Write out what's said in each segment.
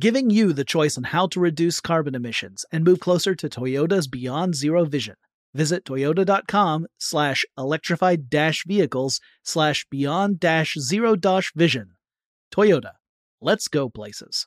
giving you the choice on how to reduce carbon emissions and move closer to Toyota's Beyond Zero vision. Visit toyota.com slash electrified dash vehicles slash beyond dash zero dash vision. Toyota, let's go places.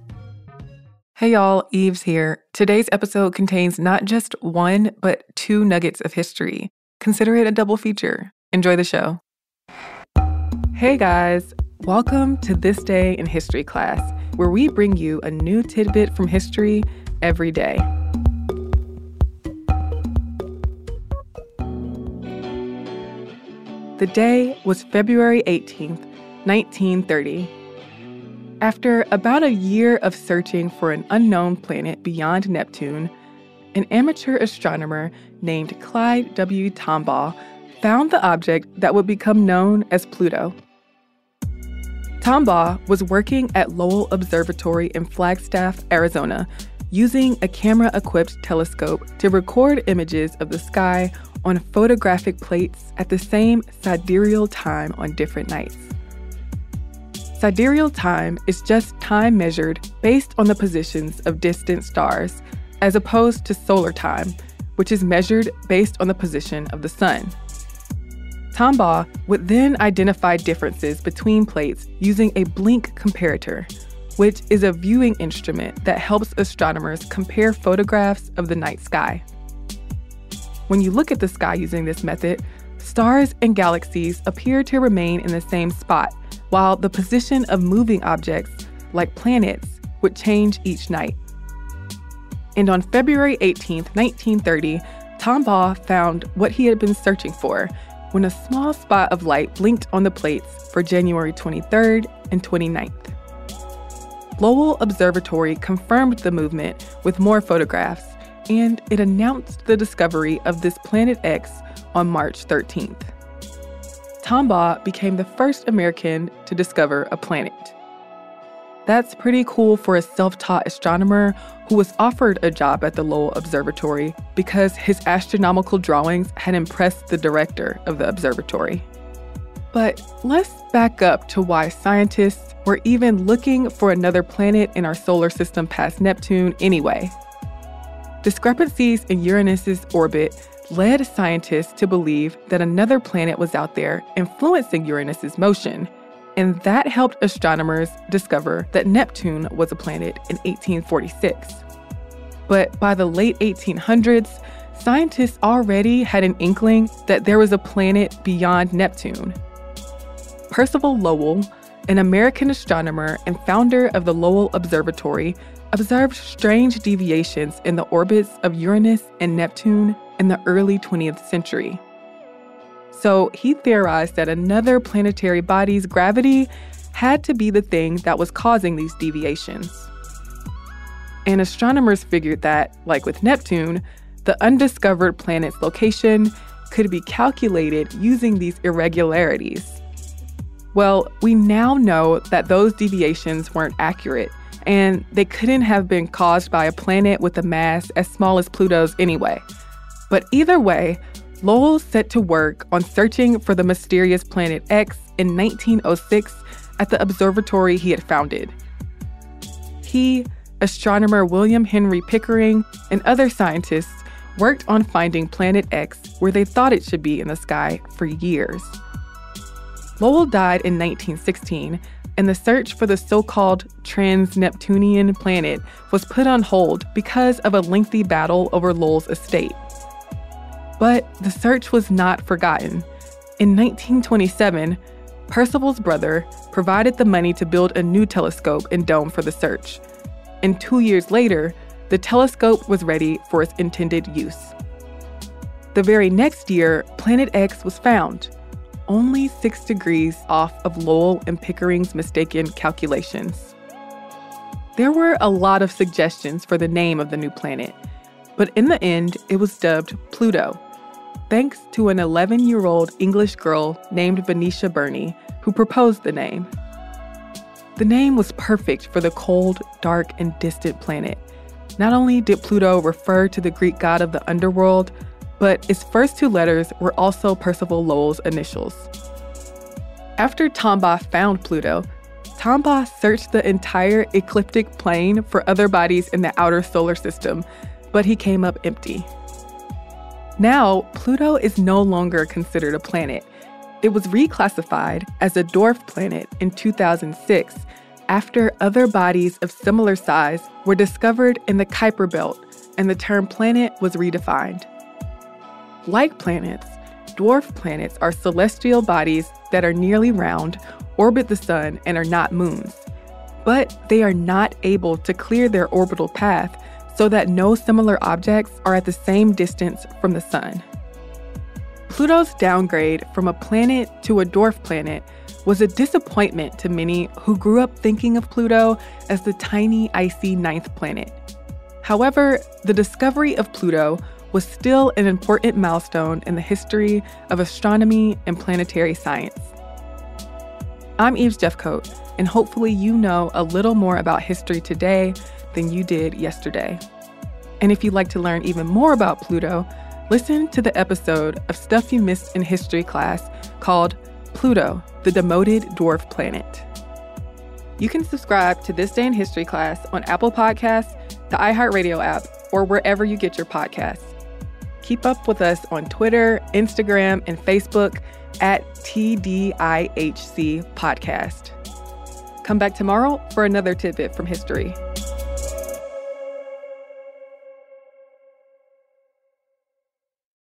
Hey y'all, Eves here. Today's episode contains not just one, but two nuggets of history. Consider it a double feature. Enjoy the show. Hey guys, welcome to This Day in History class, where we bring you a new tidbit from history every day. The day was February 18th, 1930. After about a year of searching for an unknown planet beyond Neptune, an amateur astronomer named Clyde W. Tombaugh found the object that would become known as Pluto. Tombaugh was working at Lowell Observatory in Flagstaff, Arizona, using a camera equipped telescope to record images of the sky on photographic plates at the same sidereal time on different nights. Sidereal time is just time measured based on the positions of distant stars, as opposed to solar time, which is measured based on the position of the sun. Tombaugh would then identify differences between plates using a blink comparator, which is a viewing instrument that helps astronomers compare photographs of the night sky. When you look at the sky using this method, stars and galaxies appear to remain in the same spot while the position of moving objects, like planets, would change each night. And on February 18, 1930, Tombaugh found what he had been searching for when a small spot of light blinked on the plates for January 23rd and 29th. Lowell Observatory confirmed the movement with more photographs, and it announced the discovery of this Planet X on March 13th. Tombaugh became the first American to discover a planet. That's pretty cool for a self taught astronomer who was offered a job at the Lowell Observatory because his astronomical drawings had impressed the director of the observatory. But let's back up to why scientists were even looking for another planet in our solar system past Neptune anyway. Discrepancies in Uranus's orbit led scientists to believe that another planet was out there influencing Uranus's motion, and that helped astronomers discover that Neptune was a planet in 1846. But by the late 1800s, scientists already had an inkling that there was a planet beyond Neptune. Percival Lowell, an American astronomer and founder of the Lowell Observatory, observed strange deviations in the orbits of Uranus and Neptune in the early 20th century. So he theorized that another planetary body's gravity had to be the thing that was causing these deviations. And astronomers figured that, like with Neptune, the undiscovered planet's location could be calculated using these irregularities. Well, we now know that those deviations weren't accurate, and they couldn't have been caused by a planet with a mass as small as Pluto's anyway. But either way, Lowell set to work on searching for the mysterious planet X in 1906 at the observatory he had founded. He, astronomer William Henry Pickering, and other scientists worked on finding Planet X where they thought it should be in the sky for years. Lowell died in 1916, and the search for the so called trans Neptunian planet was put on hold because of a lengthy battle over Lowell's estate. But the search was not forgotten. In 1927, Percival's brother provided the money to build a new telescope and dome for the search. And two years later, the telescope was ready for its intended use. The very next year, Planet X was found, only six degrees off of Lowell and Pickering's mistaken calculations. There were a lot of suggestions for the name of the new planet, but in the end, it was dubbed Pluto thanks to an 11 year old English girl named Venetia Burney who proposed the name. The name was perfect for the cold, dark, and distant planet. Not only did Pluto refer to the Greek god of the underworld, but its first two letters were also Percival Lowell's initials. After Tombaugh found Pluto, Tombaugh searched the entire ecliptic plane for other bodies in the outer solar system, but he came up empty. Now, Pluto is no longer considered a planet. It was reclassified as a dwarf planet in 2006 after other bodies of similar size were discovered in the Kuiper Belt and the term planet was redefined. Like planets, dwarf planets are celestial bodies that are nearly round, orbit the sun, and are not moons. But they are not able to clear their orbital path so that no similar objects are at the same distance from the Sun. Pluto's downgrade from a planet to a dwarf planet was a disappointment to many who grew up thinking of Pluto as the tiny, icy ninth planet. However, the discovery of Pluto was still an important milestone in the history of astronomy and planetary science. I'm Eves Jeffcoat, and hopefully, you know a little more about history today than you did yesterday. And if you'd like to learn even more about Pluto, listen to the episode of Stuff You Missed in History class called Pluto, the Demoted Dwarf Planet. You can subscribe to This Day in History class on Apple Podcasts, the iHeartRadio app, or wherever you get your podcasts. Keep up with us on Twitter, Instagram, and Facebook at TDIHC Podcast. Come back tomorrow for another tidbit from history.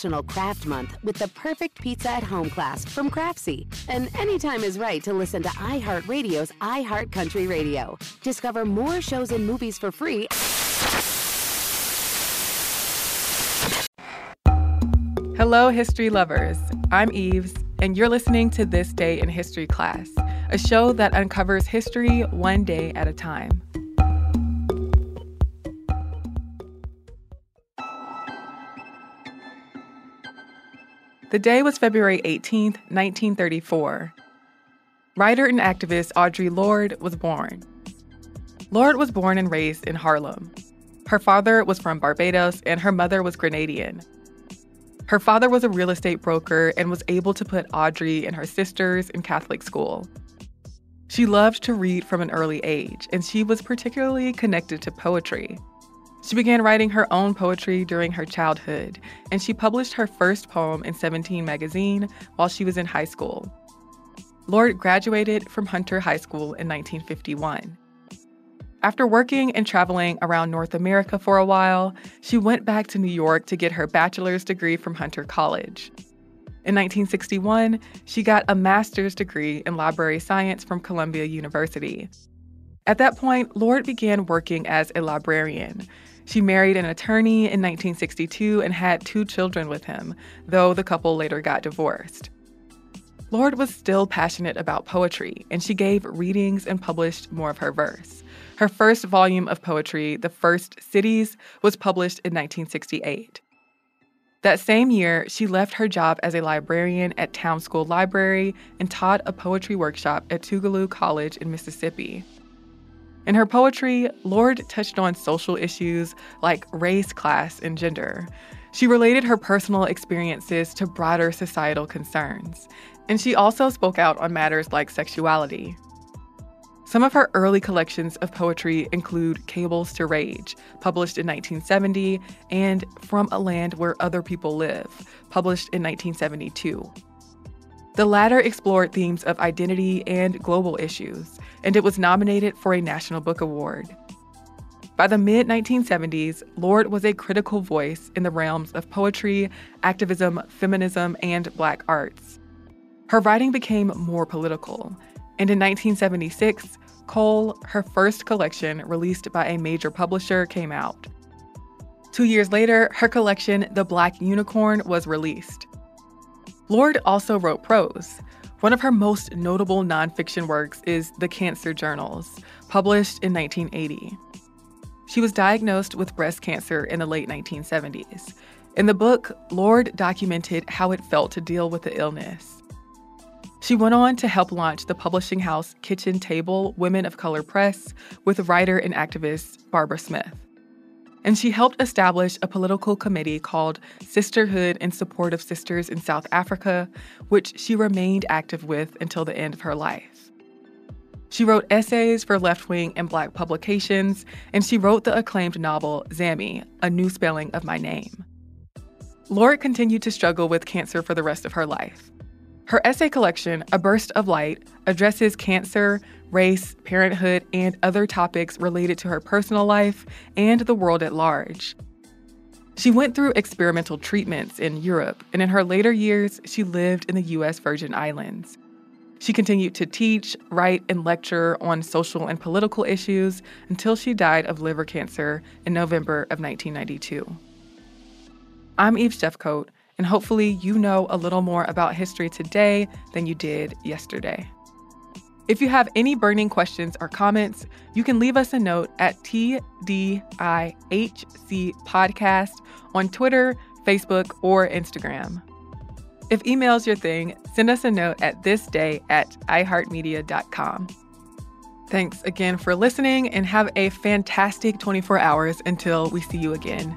National Craft Month with the perfect pizza at home class from Craftsy. And anytime is right to listen to iHeartRadio's iHeartCountry Radio. Discover more shows and movies for free. Hello, history lovers. I'm Eves, and you're listening to This Day in History class, a show that uncovers history one day at a time. The day was February 18, 1934. Writer and activist Audre Lorde was born. Lorde was born and raised in Harlem. Her father was from Barbados and her mother was Grenadian. Her father was a real estate broker and was able to put Audre and her sisters in Catholic school. She loved to read from an early age, and she was particularly connected to poetry. She began writing her own poetry during her childhood, and she published her first poem in 17 magazine while she was in high school. Lorde graduated from Hunter High School in 1951. After working and traveling around North America for a while, she went back to New York to get her bachelor's degree from Hunter College. In 1961, she got a master's degree in library science from Columbia University. At that point, Lorde began working as a librarian, she married an attorney in 1962 and had two children with him, though the couple later got divorced. Lorde was still passionate about poetry, and she gave readings and published more of her verse. Her first volume of poetry, The First Cities, was published in 1968. That same year, she left her job as a librarian at Town School Library and taught a poetry workshop at Tougaloo College in Mississippi. In her poetry, Lorde touched on social issues like race, class, and gender. She related her personal experiences to broader societal concerns, and she also spoke out on matters like sexuality. Some of her early collections of poetry include Cables to Rage, published in 1970, and From a Land Where Other People Live, published in 1972. The latter explored themes of identity and global issues, and it was nominated for a National Book Award. By the mid 1970s, Lorde was a critical voice in the realms of poetry, activism, feminism, and black arts. Her writing became more political, and in 1976, Coal, her first collection released by a major publisher, came out. Two years later, her collection, The Black Unicorn, was released. Lorde also wrote prose. One of her most notable nonfiction works is The Cancer Journals, published in 1980. She was diagnosed with breast cancer in the late 1970s. In the book, Lorde documented how it felt to deal with the illness. She went on to help launch the publishing house Kitchen Table Women of Color Press with writer and activist Barbara Smith. And she helped establish a political committee called Sisterhood in Support of Sisters in South Africa, which she remained active with until the end of her life. She wrote essays for left wing and black publications, and she wrote the acclaimed novel Zami, A New Spelling of My Name. Lorde continued to struggle with cancer for the rest of her life. Her essay collection, A Burst of Light, addresses cancer, race, parenthood, and other topics related to her personal life and the world at large. She went through experimental treatments in Europe, and in her later years, she lived in the U.S. Virgin Islands. She continued to teach, write, and lecture on social and political issues until she died of liver cancer in November of 1992. I'm Eve Jeffcoat, and hopefully you know a little more about history today than you did yesterday. If you have any burning questions or comments, you can leave us a note at TDIHC Podcast on Twitter, Facebook, or Instagram. If email's your thing, send us a note at thisday at iheartmedia.com. Thanks again for listening and have a fantastic 24 hours until we see you again.